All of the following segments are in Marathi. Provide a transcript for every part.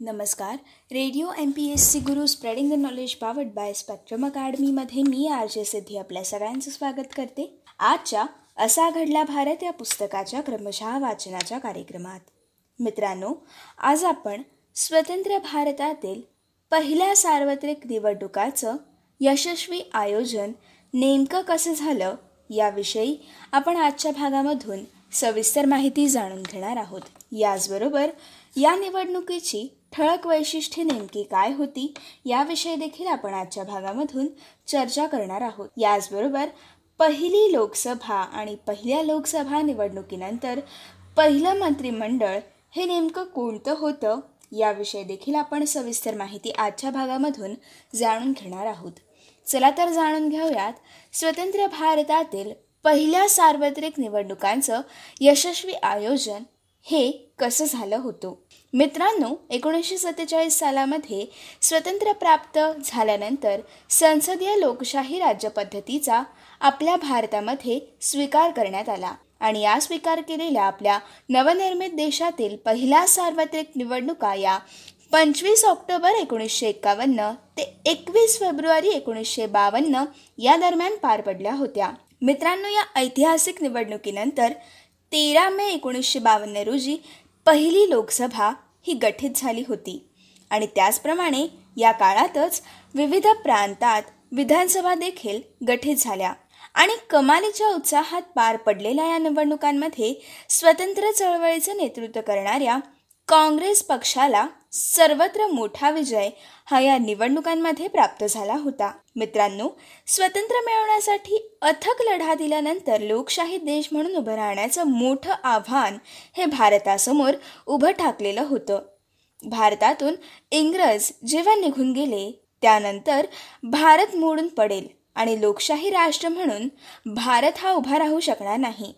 नमस्कार. Radio M P S C Guru spreading the knowledge powered by spectrum अकॅडमीमध्ये मी आर जे सिद्धी आपल्या सगळ्यांचं स्वागत करते. आजच्या असा घडला भारत या पुस्तकाच्या क्रमशः वाचनाच्या कार्यक्रमात. मित्रांनो आज आपण स्वतंत्र भारतातील पहिल्या सार्वत्रिक निवडणुकाचं यशस्वी आयोजन नेमकं कसं झालं याविषयी आपण आजच्या भागामधून सविस्तर माहिती जाणून घेणार आहोत. याचबरोबर या निवडणुकीची ठळक वैशिष्ट्ये नेमकी काय होती याविषयी देखील आपण आजच्या भागामधून चर्चा करणार आहोत. याचबरोबर पहिली लोकसभा आणि पहिल्या लोकसभा निवडणुकीनंतर पहिलं मंत्रिमंडळ हे नेमकं कोणतं होतं याविषयी देखील आपण सविस्तर माहिती आजच्या भागामधून जाणून घेणार आहोत. चला तर जाणून घेऊयात. स्वतंत्र भारतातील पहिल्या सार्वत्रिक निवडणुकांचं यशस्वी आयोजन हे कसं झालं होतं? मित्रांनो एकोणीसशे सत्तेचाळीस सालामध्ये स्वतंत्र प्राप्त झाल्यानंतर संसदीय लोकशाही राज्यपद्धतीचा आपल्या भारतामध्ये स्वीकार करण्यात आला आणि या स्वीकार केलेल्या आपल्या नवनिर्मित देशातील पहिल्या सार्वत्रिक निवडणुका या पंचवीस ऑक्टोबर एकोणीसशे एकावन्न ते एकवीस फेब्रुवारी एकोणीसशे बावन्न या दरम्यान पार पडल्या होत्या. मित्रांनो या ऐतिहासिक निवडणुकीनंतर तेरा मे एकोणीसशे बावन्न रोजी पहिली लोकसभा ही गठीत झाली होती. आणि त्याचप्रमाणे या काळातच विविध प्रांतात विधानसभा देखील गठीत झाल्या. आणि कमालीच्या उत्साहात पार पडलेल्या या निवडणुकांमध्ये स्वतंत्र चळवळीचं नेतृत्व करणाऱ्या काँग्रेस पक्षाला सर्वत्र मोठा विजय हा या निवडणुकांमध्ये प्राप्त झाला होता. मित्रांनो स्वतंत्र मिळवण्यासाठी अथक लढा दिल्यानंतर लोकशाही देश म्हणून उभं राहण्याचं मोठं आव्हान हे भारतासमोर उभं ठाकलेलं होतं. भारतातून इंग्रज जेव्हा निघून गेले त्यानंतर भारत मोडून पडेल आणि लोकशाही राष्ट्र म्हणून भारत हा उभा राहू शकणार नाही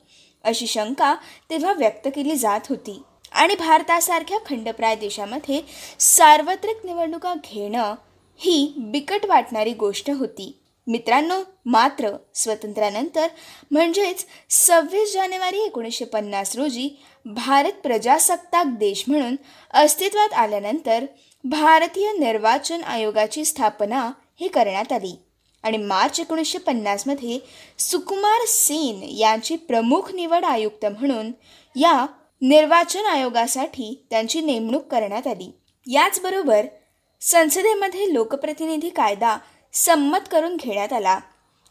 अशी शंका तेव्हा व्यक्त केली जात होती. आणि भारतासारख्या खंडप्राय देशामध्ये सार्वत्रिक निवडणुका घेणं ही बिकट वाटणारी गोष्ट होती. मित्रांनो मात्र स्वातंत्र्यानंतर म्हणजेच सव्वीस जानेवारी एकोणीसशे पन्नास रोजी भारत प्रजासत्ताक देश म्हणून अस्तित्वात आल्यानंतर भारतीय निर्वाचन आयोगाची स्थापना ही करण्यात आली. आणि मार्च एकोणीसशे पन्नासमध्ये सुकुमार सेन यांची प्रमुख निवड आयुक्त म्हणून या निर्वाचन आयोगासाठी त्यांची नेमणूक करण्यात आली. याचबरोबर संसदेमध्ये लोकप्रतिनिधी कायदा संमत करून घेण्यात आला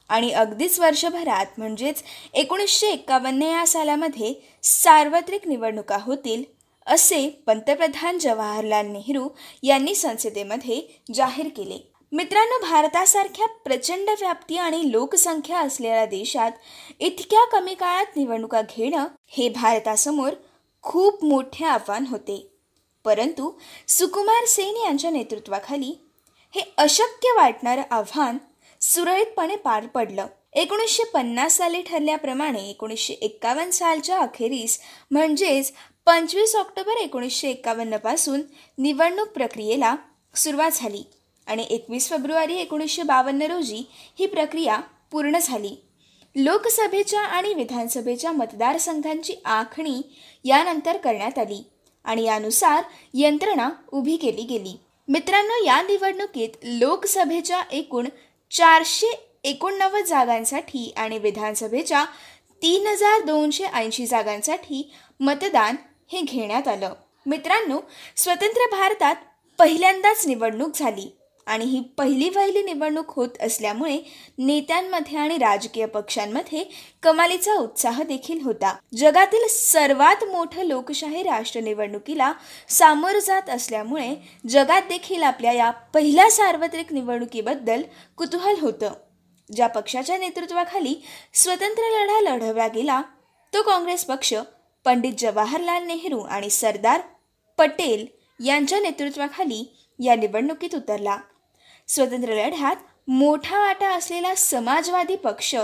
आणि अगदीच वर्षभरात म्हणजेच एकोणीसशे एक्कावन्न या सालामध्ये सार्वत्रिक निवडणुका होतील असे पंतप्रधान जवाहरलाल नेहरू यांनी संसदेमध्ये जाहीर केले. मित्रांनो भारतासारख्या प्रचंड व्याप्ती आणि लोकसंख्या असलेल्या देशात इतक्या कमी काळात निवडणुका घेणं हे भारतासमोर खूप मोठे आव्हान होते. परंतु सुकुमार सेन यांच्या नेतृत्वाखाली हे अशक्य वाटणारं आव्हान सुरळीतपणे पार पडलं. एकोणीसशे पन्नास साली ठरल्याप्रमाणे एकोणीसशे एक्कावन्न सालच्या अखेरीस म्हणजेच पंचवीस ऑक्टोबर एकोणीसशे एक्कावन्नपासून निवडणूक प्रक्रियेला सुरुवात झाली आणि एकवीस फेब्रुवारी एकोणीसशे बावन्न रोजी ही प्रक्रिया पूर्ण झाली. लोकसभेच्या आणि विधानसभेच्या मतदारसंघांची आखणी यानंतर करण्यात आली आणि यानुसार यंत्रणा उभी केली गेली. मित्रांनो या निवडणुकीत लोकसभेच्या एकूण चारशे एकोणनव्वद जागांसाठी आणि विधानसभेच्या तीन हजार दोनशे ऐंशी जागांसाठी मतदान हे घेण्यात आलं. मित्रांनो स्वतंत्र भारतात पहिल्यांदाच निवडणूक झाली. आणि ही पहिली पहिली निवडणूक होत असल्यामुळे नेत्यांमध्ये आणि राजकीय पक्षांमध्ये कमालीचा उत्साह देखील होता. जगातील सर्वात मोठं लोकशाही राष्ट्र निवडणुकीला सामोरं जात असल्यामुळे जगात देखील आपल्या या पहिल्या सार्वत्रिक निवडणुकीबद्दल कुतूहल होतं. ज्या पक्षाच्या नेतृत्वाखाली स्वतंत्र लढा लढवला गेला तो काँग्रेस पक्ष पंडित जवाहरलाल नेहरू आणि सरदार पटेल यांच्या नेतृत्वाखाली या निवडणुकीत उतरला. स्वतंत्र लढ्यात मोठा वाटा असलेला समाजवादी पक्ष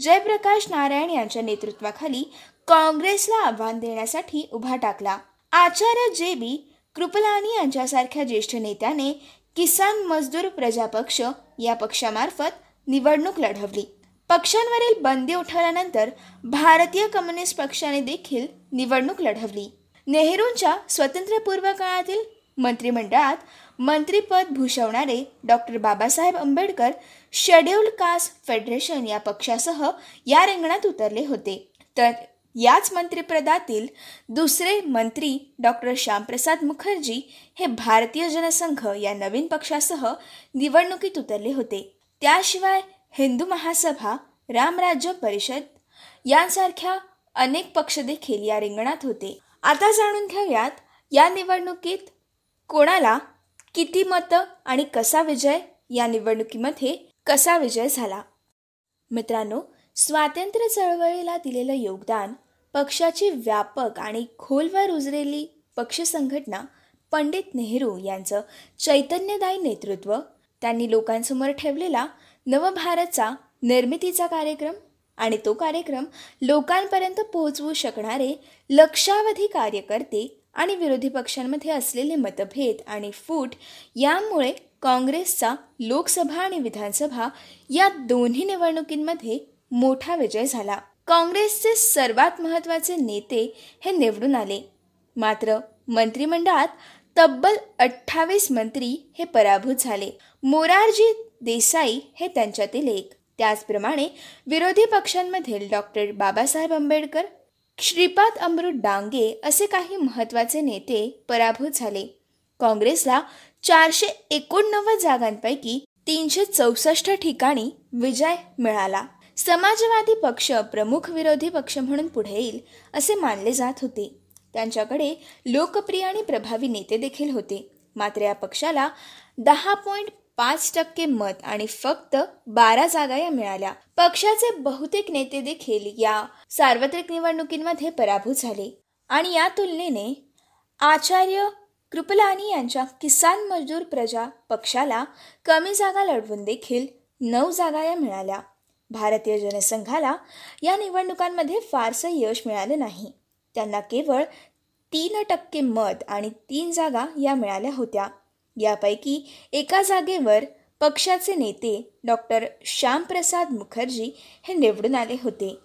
जयप्रकाश नारायण यांच्या नेतृत्वाखाली काँग्रेसला आव्हान देण्यासाठी उभा टाकला. आचार्य जे बी कृपलानी यांच्यासारख्या ज्येष्ठ नेत्याने किसान मजदूर प्रजा पक्ष या पक्षामार्फत निवडणूक लढवली. पक्षांवरील बंदी उठवल्यानंतर भारतीय कम्युनिस्ट पक्षाने देखील निवडणूक लढवली. नेहरूंच्या स्वातंत्र्यपूर्व काळातील मंत्रिमंडळात मंत्रीपद भूषवणारे doctor Babasaheb Ambedkar scheduled caste federation या पक्षासह या रिंगणात उतरले होते. तर याच मंत्रिपदातील दुसरे मंत्री डॉक्टर श्यामप्रसाद मुखर्जी हे भारतीय जनसंघ या नवीन पक्षासह निवडणुकीत उतरले होते. त्याशिवाय हिंदू महासभा रामराज्य परिषद यांसारख्या अनेक पक्ष देखील या रिंगणात होते. आता जाणून घेऊयात या निवडणुकीत कोणाला किती मतं आणि कसा विजय? या निवडणुकीमध्ये कसा विजय झाला? मित्रांनो स्वातंत्र्य चळवळीला दिलेलं योगदान पक्षाची व्यापक आणि खोलवर उजरेली पक्ष संघटना पंडित नेहरू यांचं चैतन्यदायी नेतृत्व त्यांनी लोकांसमोर ठेवलेला नवभारतचा निर्मितीचा कार्यक्रम आणि तो कार्यक्रम लोकांपर्यंत पोहोचवू शकणारे लक्षावधी कार्यकर्ते आणि विरोधी पक्षांमध्ये असलेले मतभेद आणि फूट यामुळे काँग्रेसचा लोकसभा आणि विधानसभा या दोन्ही निवडणुकींमध्ये मोठा विजय झाला. काँग्रेसचे सर्वात महत्त्वाचे नेते हे निवडून आले. मात्र मंत्रिमंडळात तब्बल अठ्ठावीस मंत्री हे पराभूत झाले. मोरारजी देसाई हे त्यांच्यातील एक. त्याचप्रमाणे विरोधी पक्षांमधील डॉक्टर बाबासाहेब आंबेडकर श्रीपाद अमृत डांगे असे काही महत्त्वाचे नेते पराभूत झाले. काँग्रेसला चारशे एकोणनव्वद जागांपैकी तीनशे चौसष्ट ठिकाणी विजय मिळाला. समाजवादी पक्ष प्रमुख विरोधी पक्ष म्हणून पुढे येईल असे मानले जात होते. त्यांच्याकडे लोकप्रिय आणि प्रभावी नेते देखील होते. मात्र या पक्षाला दहा पॉईंट पाच टक्के मत आणि फक्त बारा जागा या मिळाल्या. पक्षाचे बहुतेक नेते देखील या सार्वत्रिक निवडणुकींमध्ये पराभूत झाले. आणि या तुलनेने आचार्य कृपलानी यांच्या किसान मजदूर प्रजा पक्षाला कमी जागा लढवून देखील नऊ जागा या मिळाल्या. भारतीय जनसंघाला या निवडणुकांमध्ये फारसं यश मिळालं नाही. त्यांना केवळ तीन टक्के मत आणि तीन जागा या मिळाल्या होत्या. यापैकी एका जागेवर पक्षाचे नेते डॉक्टर श्यामप्रसाद मुखर्जी हे निवडून आले होते.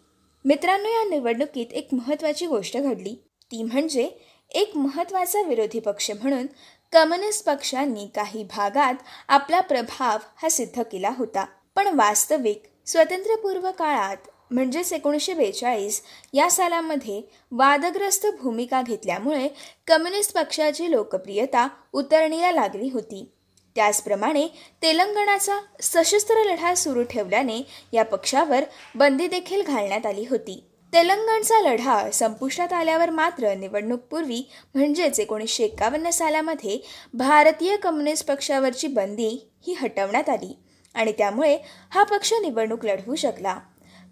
मित्रांनो या निवडणुकीत एक महत्त्वाची गोष्ट घडली. ती म्हणजे एक महत्त्वाचा विरोधी पक्ष म्हणून कम्युनिस्ट पक्षांनी काही भागात आपला प्रभाव हा सिद्ध केला होता. पण वास्तविक स्वातंत्र्यपूर्व काळात म्हणजेच एकोणीसशे बेचाळीस या सालामध्ये वादग्रस्त भूमिका घेतल्यामुळे कम्युनिस्ट पक्षाची लोकप्रियता उतरणीला लागली होती. त्याचप्रमाणे तेलंगणाचा सशस्त्र लढा सुरू ठेवल्याने या पक्षावर बंदी देखील घालण्यात आली होती. तेलंगणचा लढा संपुष्टात आल्यावर मात्र निवडणूकपूर्वी म्हणजेच एकोणीसशे एकावन्न सालामध्ये भारतीय कम्युनिस्ट पक्षावरची बंदी ही हटवण्यात आली आणि त्यामुळे हा पक्ष निवडणूक लढवू शकला.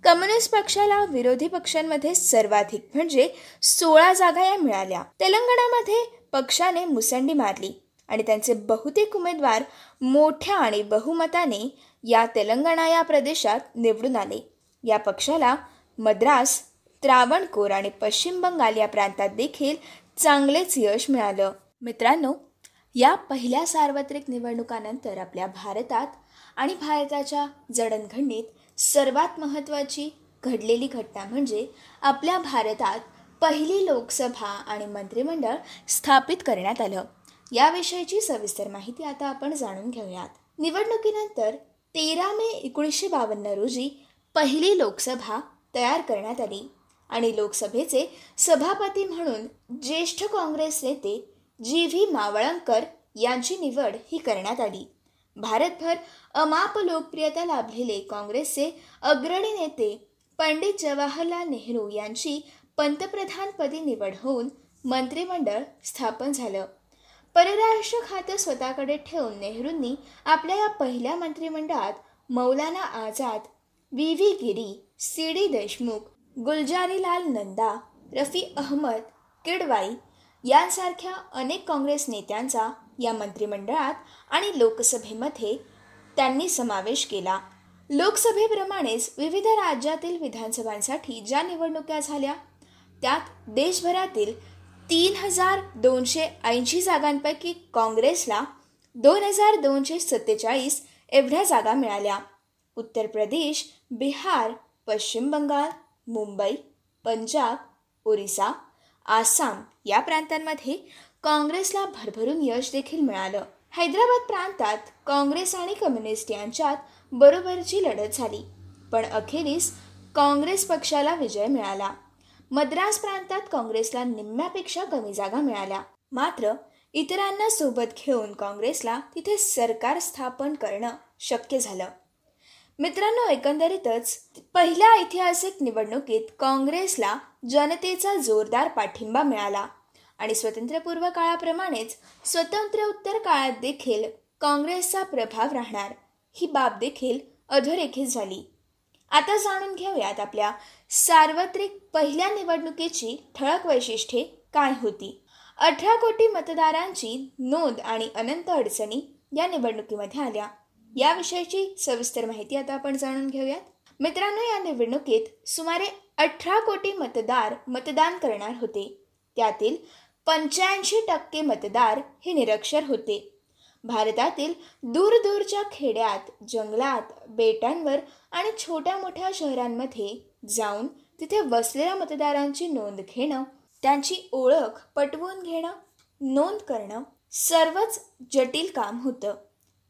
कम्युनिस्ट पक्षाला विरोधी पक्षांमध्ये सर्वाधिक म्हणजे सोळा जागा या मिळाल्या. तेलंगणामध्ये पक्षाने मुसंडी मारली आणि त्यांचे बहुतेक उमेदवार मोठ्या आणि बहुमताने या तेलंगणा या प्रदेशात निवडून आले. या पक्षाला मद्रास त्रावणकोर आणि पश्चिम बंगाल या प्रांतात देखील चांगलेच यश मिळालं. मित्रांनो या पहिल्या सार्वत्रिक निवडणुकानंतर आपल्या भारतात आणि भारताच्या जडणघडणीत सर्वात महत्त्वाची घडलेली घटना म्हणजे आपल्या भारतात पहिली लोकसभा आणि मंत्रिमंडळ स्थापित करण्यात आलं. याविषयीची सविस्तर माहिती आता आपण जाणून घेऊयात. निवडणुकीनंतर तेरा मे एकोणीसशे बावन्न रोजी पहिली लोकसभा तयार करण्यात आली आणि लोकसभेचे सभापती म्हणून ज्येष्ठ काँग्रेस नेते जी व्ही मावळंकर यांची निवड ही करण्यात आली. भारतभर अमाप लोकप्रियता लाभलेले काँग्रेसचे अग्रणी नेते पंडित जवाहरलाल नेहरू यांची पंतप्रधानपदी निवड होऊन मंत्रिमंडळ स्थापन झालं. परराष्ट्र खातं स्वतःकडे ठेवून नेहरूंनी आपल्या या पहिल्या मंत्रिमंडळात Maulana Azad V. V. Giri C. D. Deshmukh Gulzarilal Nanda Rafi Ahmed Kidwai यांसारख्या अनेक काँग्रेस नेत्यांचा या मंत्रिमंडळात आणि लोकसभेमध्ये त्यांनी समावेश केला. लोकसभेप्रमाणेच विविध राज्यातील विधानसभांसाठी ज्या निवडणुका झाल्या त्यात देशभरातील तीन हजार दोनशे ऐंशी जागांपैकी काँग्रेसला दोन हजार दोनशे सत्तेचाळीस एवढ्या जागा मिळाल्या. उत्तर प्रदेश बिहार पश्चिम बंगाल मुंबई पंजाब ओरिसा आसाम या प्रांतांमध्ये काँग्रेसला भरभरून यश देखील मिळालं. हैदराबाद प्रांतात काँग्रेस आणि कम्युनिस्ट यांच्यात बरोबरची लढत झाली. पण अखेरीस काँग्रेस पक्षाला विजय मिळाला. मद्रास प्रांतात काँग्रेसला निम्म्यापेक्षा कमी जागा मिळाल्या. मात्र इतरांना सोबत घेऊन काँग्रेसला तिथे सरकार स्थापन करणं शक्य झालं. मित्रांनो एकंदरीतच पहिल्या ऐतिहासिक निवडणुकीत काँग्रेसला जनतेचा जोरदार पाठिंबा मिळाला. आणि स्वतंत्रपूर्व काळाप्रमाणेच स्वतंत्र उत्तर काळात देखील काँग्रेसचा प्रभाव राहणार. ही बाब देखील अधोरेखित झाली. आता जाणून घेऊयात आपल्या सार्वत्रिक पहिल्या निवडणुकीची ठळक वैशिष्ट्ये काय होती. अठरा कोटी मतदारांची नोंद आणि अनंत अडचणी या निवडणुकीमध्ये आल्या. याविषयीची सविस्तर माहिती आता आपण जाणून घेऊयात. मित्रांनो या निवडणुकीत सुमारे अठरा कोटी मतदार मतदान करणार होते. त्यातील पंच्याऐंशी टक्के मतदार हे निरक्षर होते. भारतातील दूरदूरच्या खेड्यात जंगलात बेटांवर आणि छोट्या मोठ्या शहरांमध्ये जाऊन तिथे वसलेल्या मतदारांची नोंद घेणं त्यांची ओळख पटवून घेणं नोंद करणं सर्वच जटिल काम होतं.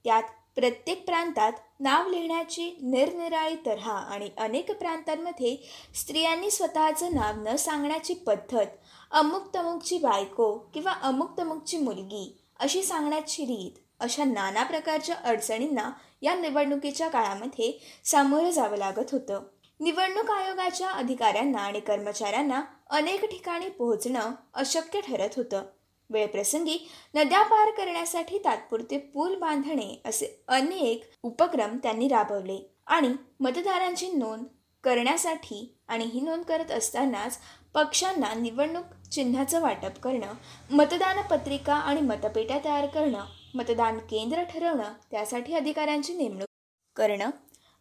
त्यात प्रत्येक प्रांतात नाव लिहिण्याची निरनिराळी तऱ्हा आणि अनेक प्रांतांमध्ये स्त्रियांनी स्वतःचं नाव न सांगण्याची पद्धत अमुक तमुकची बायको किंवा अमुक तमुकची मुलगी अशी सांगण्याची रीत अशा नाना प्रकारच्या अडचणींना या निवडणुकीच्या काळामध्ये सामोरं जावं लागत होतं. निवडणूक आयोगाच्या अधिकाऱ्यांना आणि कर्मचाऱ्यांना अनेक ठिकाणी पोहोचणं अशक्य ठरत होतं. वेळप्रसंगी नद्या पार करण्यासाठी तात्पुरते पूल बांधणे असे अनेक उपक्रम त्यांनी राबवले. आणि मतदारांची नोंद करण्यासाठी आणि ही नोंद करत असतानाच पक्षांना निवडणूक चिन्हाचं वाटप करणं मतदान पत्रिका आणि मतपेट्या तयार करणं मतदान केंद्र ठरवणं त्यासाठी अधिकाऱ्यांची नेमणूक करणं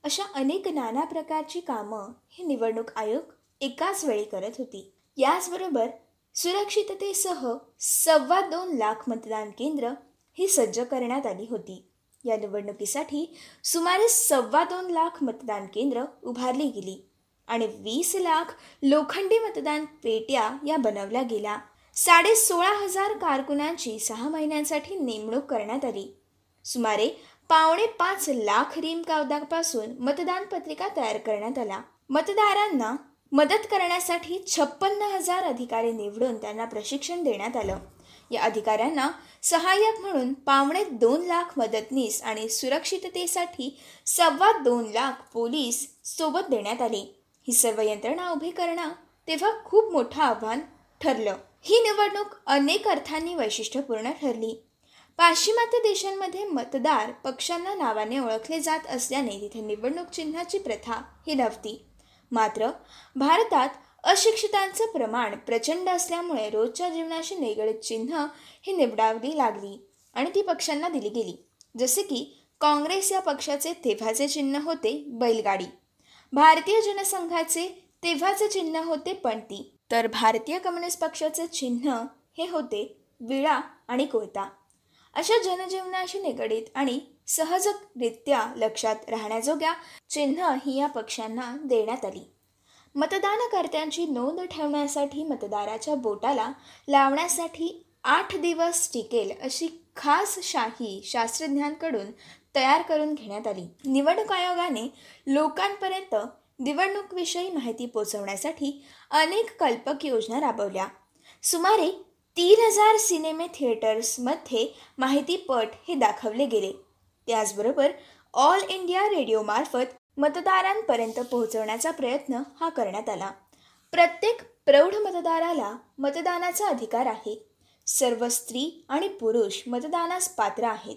अशा अनेक नाना प्रकारची कामं हे निवडणूक आयोग एकाच वेळी करत होती. याचबरोबर सुरक्षिततेसह सव्वा दोन लाख मतदान केंद्र ही सज्ज करण्यात आली होती. या निवडणुकीसाठी सुमारे सव्वा दोन लाख मतदान केंद्र उभारली गेली. आणि वीस लाख लोखंडी मतदान पेट्या या बनवल्या गेल्या. साडे सोळा हजार कारकुनांची सहा महिन्यांसाठी नेमणूक करण्यात आली. सुमारे पावणे पाच लाख रिम कागदापासून मतदान पत्रिका तयार करण्यात आला. मतदारांना मदत करण्यासाठी छप्पन्न हजार अधिकारी निवडून त्यांना प्रशिक्षण देण्यात आलं. या अधिकाऱ्यांना सहाय्यक म्हणून पावणे दोन लाख मदतनीस आणि सुरक्षिततेसाठी सव्वा दोन लाख पोलीस सोबत देण्यात आले. ही सर्व यंत्रणा उभी करणं तेव्हा खूप मोठं आव्हान ठरलं. ही निवडणूक अनेक अर्थांनी वैशिष्ट्यपूर्ण ठरली. पाश्चिमात्य देशांमध्ये मतदार पक्षांना नावाने ओळखले जात असल्याने तिथे निवडणूक चिन्हाची प्रथा ही नव्हती मात्र भारतात अशिक्षितांचं प्रमाण प्रचंड असल्यामुळे रोजच्या जीवनाशी निगडीत चिन्ह ही निवडावली लागली आणि ती पक्षांना दिली गेली. जसे की काँग्रेस या पक्षाचे तेव्हाचे चिन्ह होते बैलगाडी. भारतीय जनसंघाचे तेव्हाचे चिन्ह होते पणती. तर भारतीय कम्युनिस्ट पक्षाचे चिन्ह हे होते विळा आणि कोयता. अशा जनजीवनाशी निगडीत आणि सहजरित्या लक्षात राहण्याजोग्या चिन्ह ही या पक्षांना देण्यात आली. मतदानकर्त्यांची नोंद ठेवण्यासाठी मतदाराच्या बोटाला लावण्यासाठी आठ दिवस टिकेल अशी खास शाही शास्त्रज्ञांकडून तयार करून घेण्यात आली. निवडणूक आयोगाने लोकांपर्यंत निवडणूकविषयी माहिती पोचवण्यासाठी अनेक कल्पक योजना राबवल्या. सुमारे तीन हजार सिनेमे थिएटर्समध्ये माहितीपट हे दाखवले गेले. त्याचबरोबर ऑल इंडिया रेडिओमार्फत मतदारांपर्यंत पोहोचवण्याचा प्रयत्न हा करण्यात आला. प्रत्येक प्रौढ मतदाराला मतदानाचा अधिकार आहे. सर्व स्त्री आणि पुरुष मतदानास पात्र आहेत.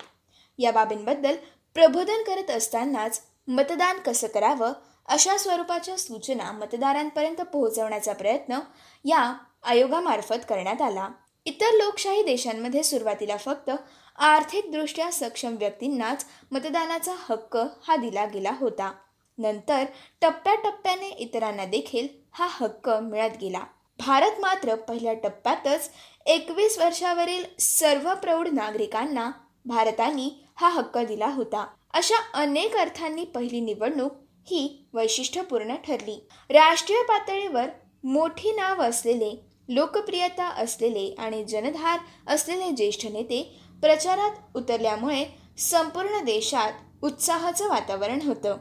या बाबींबद्दल प्रबोधन करत असतानाच मतदान कसं करावं अशा स्वरूपाच्या सूचना मतदारांपर्यंत पोहोचवण्याचा प्रयत्न या आयोगामार्फत करण्यात आला. इतर लोकशाही देशांमध्ये सुरुवातीला फक्त आर्थिकदृष्ट्या सक्षम व्यक्तींनाच मतदानाचा हक्क हा दिला गेला होता. नंतर टप्प्याटप्प्याने इतरांना देखील हा हक्क मिळत गेला. भारत मात्र पहिल्या टप्प्यातच एकवीस वर्षावरील सर्व प्रौढ नागरिकांना भारताने हा हक्क दिला होता. अशा अनेक अर्थांनी पहिली निवडणूक ही वैशिष्ट्यपूर्ण ठरली. राष्ट्रीय पातळीवर मोठी नाव असलेले लोकप्रियता असलेले आणि जनधार असलेले ज्येष्ठ नेते प्रचारात उतरल्यामुळे संपूर्ण देशात उत्साहाचं वातावरण होतं.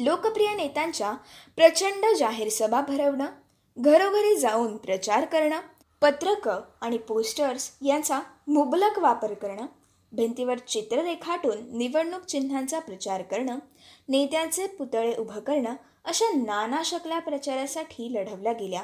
लोकप्रिय नेत्यांच्या प्रचंड जाहीर सभा भरवणं घरोघरी जाऊन प्रचार करणं पत्रकं आणि पोस्टर्स यांचा मुबलक वापर करणं भिंतीवर चित्र रेखाटून निवडणूक चिन्हांचा प्रचार करणं नेत्यांचे पुतळे उभं करणं अशा नाना शकल्या प्रचारासाठी लढवल्या गेल्या.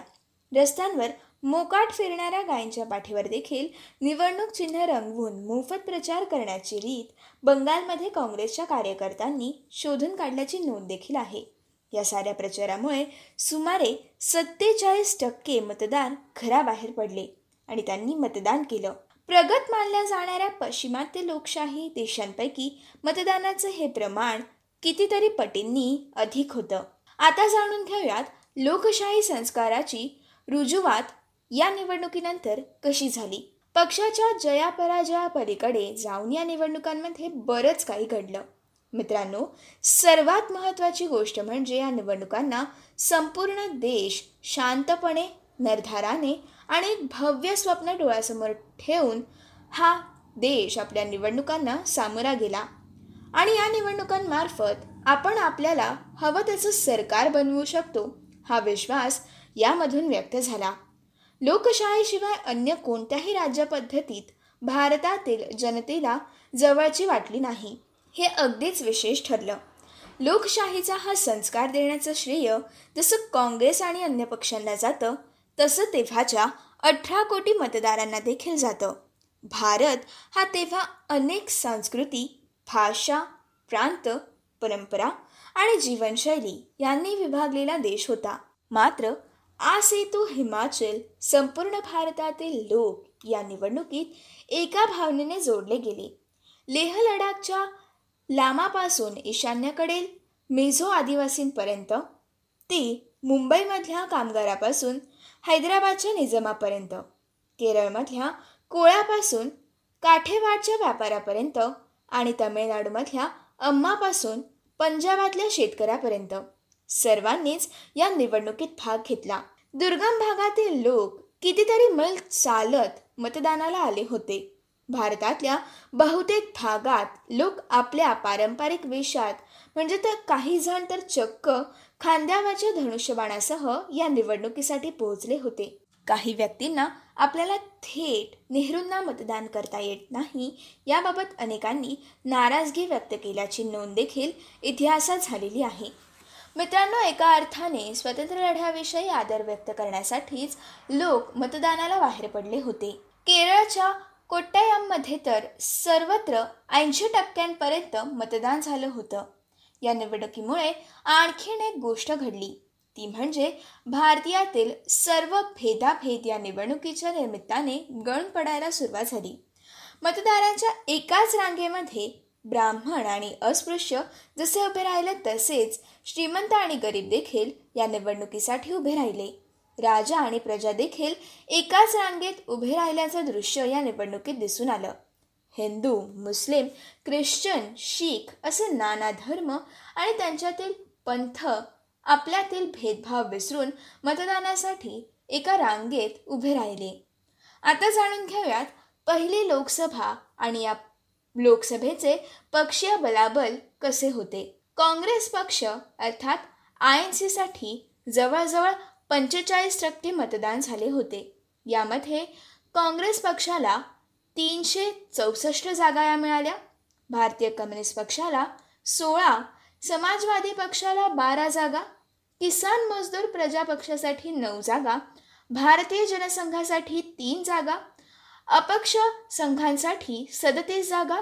रस्त्यांवर मोकाट फिरणाऱ्या गायींच्या पाठीवर देखील निवडणूक चिन्ह रंगवून मोफत प्रचार करण्याची रीत बंगालमध्ये काँग्रेसच्या कार्यकर्त्यांनी शोधून काढल्याची नोंद देखील आहे. या साऱ्या प्रचारामुळे सुमारे सत्तेचाळीस टक्के मतदार घराबाहेर पडले आणि त्यांनी मतदान केलं. प्रगत मानल्या जाणाऱ्या पश्चिमात्य लोकशाही देशांपैकी मतदानाचं हे प्रमाण कितीतरी पटींनी अधिक होतं. आता जाणून घेऊयात लोकशाही संस्काराची रुजुवात या निवडणुकीनंतर कशी झाली. पक्षाच्या जयापराजयापलीकडे पलीकडे जाऊन या निवडणुकांमध्ये बरंच काही घडलं. मित्रांनो सर्वात महत्त्वाची गोष्ट म्हणजे या निवडणुकांना संपूर्ण देश शांतपणे निर्धाराने आणि भव्य स्वप्न डोळ्यासमोर ठेवून हा देश आपल्या निवडणुकांना सामोरा गेला. आणि या निवडणुकांमार्फत आपण आपल्याला हवं त्याचं सरकार बनवू शकतो हा विश्वास यामधून व्यक्त झाला. लोकशाहीशिवाय अन्य कोणत्याही राज्यपद्धतीत भारतातील जनतेला जवळची वाटली नाही हे अगदीच विशेष ठरलं. लोकशाहीचा हा संस्कार देण्याचं श्रेय जसं काँग्रेस आणि अन्य पक्षांना जातं तसं तेव्हाच्या अठरा कोटी मतदारांना देखील जातं. भारत हा तेव्हा अनेक संस्कृती भाषा प्रांत परंपरा आणि जीवनशैली यांनी विभागलेला देश होता. मात्र आ सेतू हिमाचल संपूर्ण भारतातील लोक या निवडणुकीत एका भावनेने जोडले गेले. लेह लडाखच्या लामापासून ईशान्येकडील मेझो आदिवासींपर्यंत ते मुंबईमधल्या कामगारापासून हैदराबादच्या निजामापर्यंत केरळमधल्या कोळ्यापासून काठेवाडच्या व्यापारापर्यंत आणि तमिळनाडूमधल्या अम्मापासून पंजाबातल्या शेतकऱ्यापर्यंत. सर्वांनीच या निवडणुकीत भाग घेतला. दुर्गम भागातील लोक कितीतरी मैल चालत मतदानाला आले होते. भारतातल्या बहुतेक भागात लोक आपल्या पारंपरिक वेशात म्हणजे तर काही जण तर चक्क खांद्यावरच्या धनुष्यबाणासह या निवडणुकीसाठी पोहोचले होते. काही व्यक्तींना आपल्याला थेट नेहरूंना मतदान करता येत नाही याबाबत अनेकांनी नाराजगी व्यक्त केल्याची नोंद देखील इतिहासात झालेली आहे. मित्रांनो एका अर्थाने स्वतंत्र लढ्याविषयी आदर व्यक्त करण्यासाठीच लोक मतदानाला बाहेर पडले होते. केरळच्या कोट्टायममध्ये तर सर्वत्र ऐंशी टक्क्यांपर्यंत मतदान झालं होतं. या निवडणुकीमुळे आणखीन एक गोष्ट घडली. ती म्हणजे भारतीयातील सर्व भेदाभेद या निवडणुकीच्या निमित्ताने गण पडायला सुरुवात झाली. मतदारांच्या एकाच रांगेमध्ये ब्राह्मण आणि अस्पृश्य जसे उभे राहिले तसेच श्रीमंत आणि गरीब देखील या निवडणुकीसाठी उभे राहिले. राजा आणि प्रजा देखील एकाच रांगेत उभे राहिल्याचं दृश्य या निवडणुकीत दिसून आलं. हिंदू मुस्लिम ख्रिश्चन शीख असे नाना धर्म आणि त्यांच्यातील पंथ आपल्यातील भेदभाव विसरून मतदानासाठी एका रांगेत उभे राहिले. आता जाणून घेऊयात पहिली लोकसभा आणि या लोकसभेचे पक्षीय बलाबल कसे होते. काँग्रेस पक्ष अर्थात आय एन सीसाठी जवळजवळ पंचेचाळीस टक्के मतदान झाले होते. यामध्ये काँग्रेस पक्षाला तीनशे चौसष्ट जागा या मिळाल्या. भारतीय कम्युनिस्ट पक्षाला सोळा समाजवादी पक्षाला बारा जागा किसान मजदूर प्रजा पक्षासाठी नऊ जागा भारतीय जनसंघासाठी तीन जागा अपक्ष संघांसाठी सदतीस जागा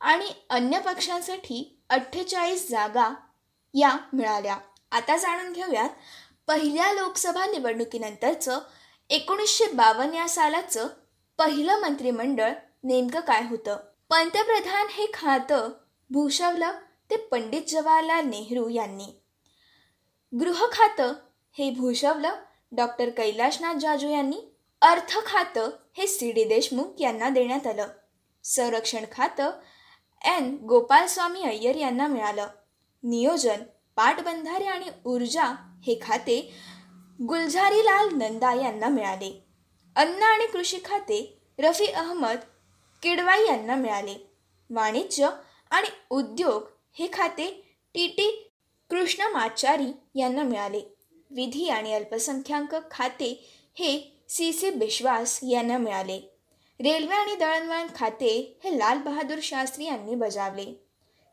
आणि अन्य पक्षांसाठी अठ्ठेचाळीस जागा या मिळाल्या. आता जाणून घेऊयात पहिल्या लोकसभा निवडणुकीनंतरचं एकोणीसशे बावन्न या सालाचं पहिलं मंत्रिमंडळ नेमकं काय होतं? पंतप्रधान हे खातं भूषवलं ते पंडित जवाहरलाल नेहरू यांनी. गृह खातं हे भूषवलं डॉक्टर कैलाशनाथ जाजू यांनी. अर्थ खातं हे सी डी देशमुख यांना देण्यात आलं. संरक्षण खातं एन गोपालस्वामी अय्यर यांना मिळालं. नियोजन पाटबंधारे आणि ऊर्जा हे खाते गुलझारीलाल नंदा यांना मिळाले. अन्न आणि कृषी खाते रफी अहमद किडवाई यांना मिळाले. वाणिज्य आणि उद्योग हे खाते टी टी कृष्णमाचारी यांना मिळाले. विधी आणि अल्पसंख्याक खाते हे सी सी बिश्वास यांना मिळाले. रेल्वे आणि दळणवळण खाते हे लाल बहादूर शास्त्री यांनी बजावले.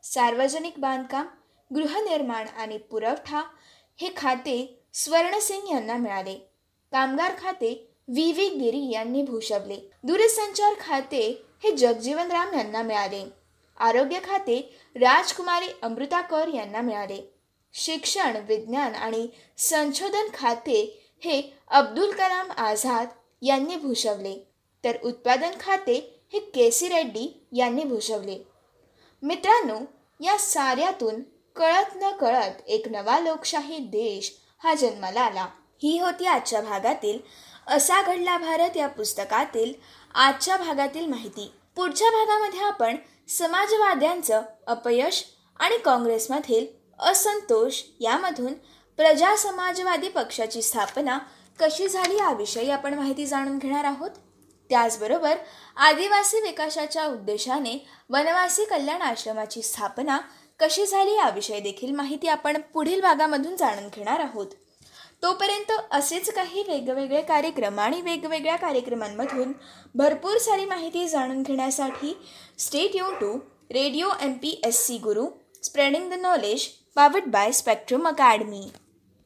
सार्वजनिक बांधकाम गृहनिर्माण आणि पुरवठा हे खाते स्वर्णसिंग यांना मिळाले. कामगार खाते व्ही. व्ही. गिरी यांनी भूषवले. दूरसंचार खाते हे जगजीवन राम यांना मिळाले. आरोग्य खाते राजकुमारी अमृता कौर यांना मिळाले. शिक्षण विज्ञान आणि संशोधन खाते हे अब्दुल कलाम आझाद यांनी भूषवले. तर उत्पादन खाते हे केसी रेड्डी यांनी भूषवले. मित्रांनो या साऱ्यातून कळत न कळत एक नवा लोकशाही देश हा जन्माला आला. ही होती आजच्या भागातील असा घडला भारत या पुस्तकातील आजच्या भागातील माहिती. पुढच्या भागामध्ये आपण समाजवाद्यांचं अपयश आणि काँग्रेसमधील असंतोष यामधून प्रजा समाजवादी पक्षाची स्थापना कशी झाली याविषयी आपण माहिती जाणून घेणार आहोत. त्याचबरोबर आदिवासी विकासाच्या उद्देशाने वनवासी कल्याण आश्रमाची स्थापना कशी झाली याविषयी देखील माहिती आपण पुढील भागामधून जाणून घेणार आहोत. तोपर्यंत असेच काही वेगवेगळे कार्यक्रम आणि वेगवेगळ्या कार्यक्रमांमधून भरपूर सारी माहिती जाणून घेण्यासाठी stay tuned to radio M P S C Guru spreading the knowledge powered by spectrum academy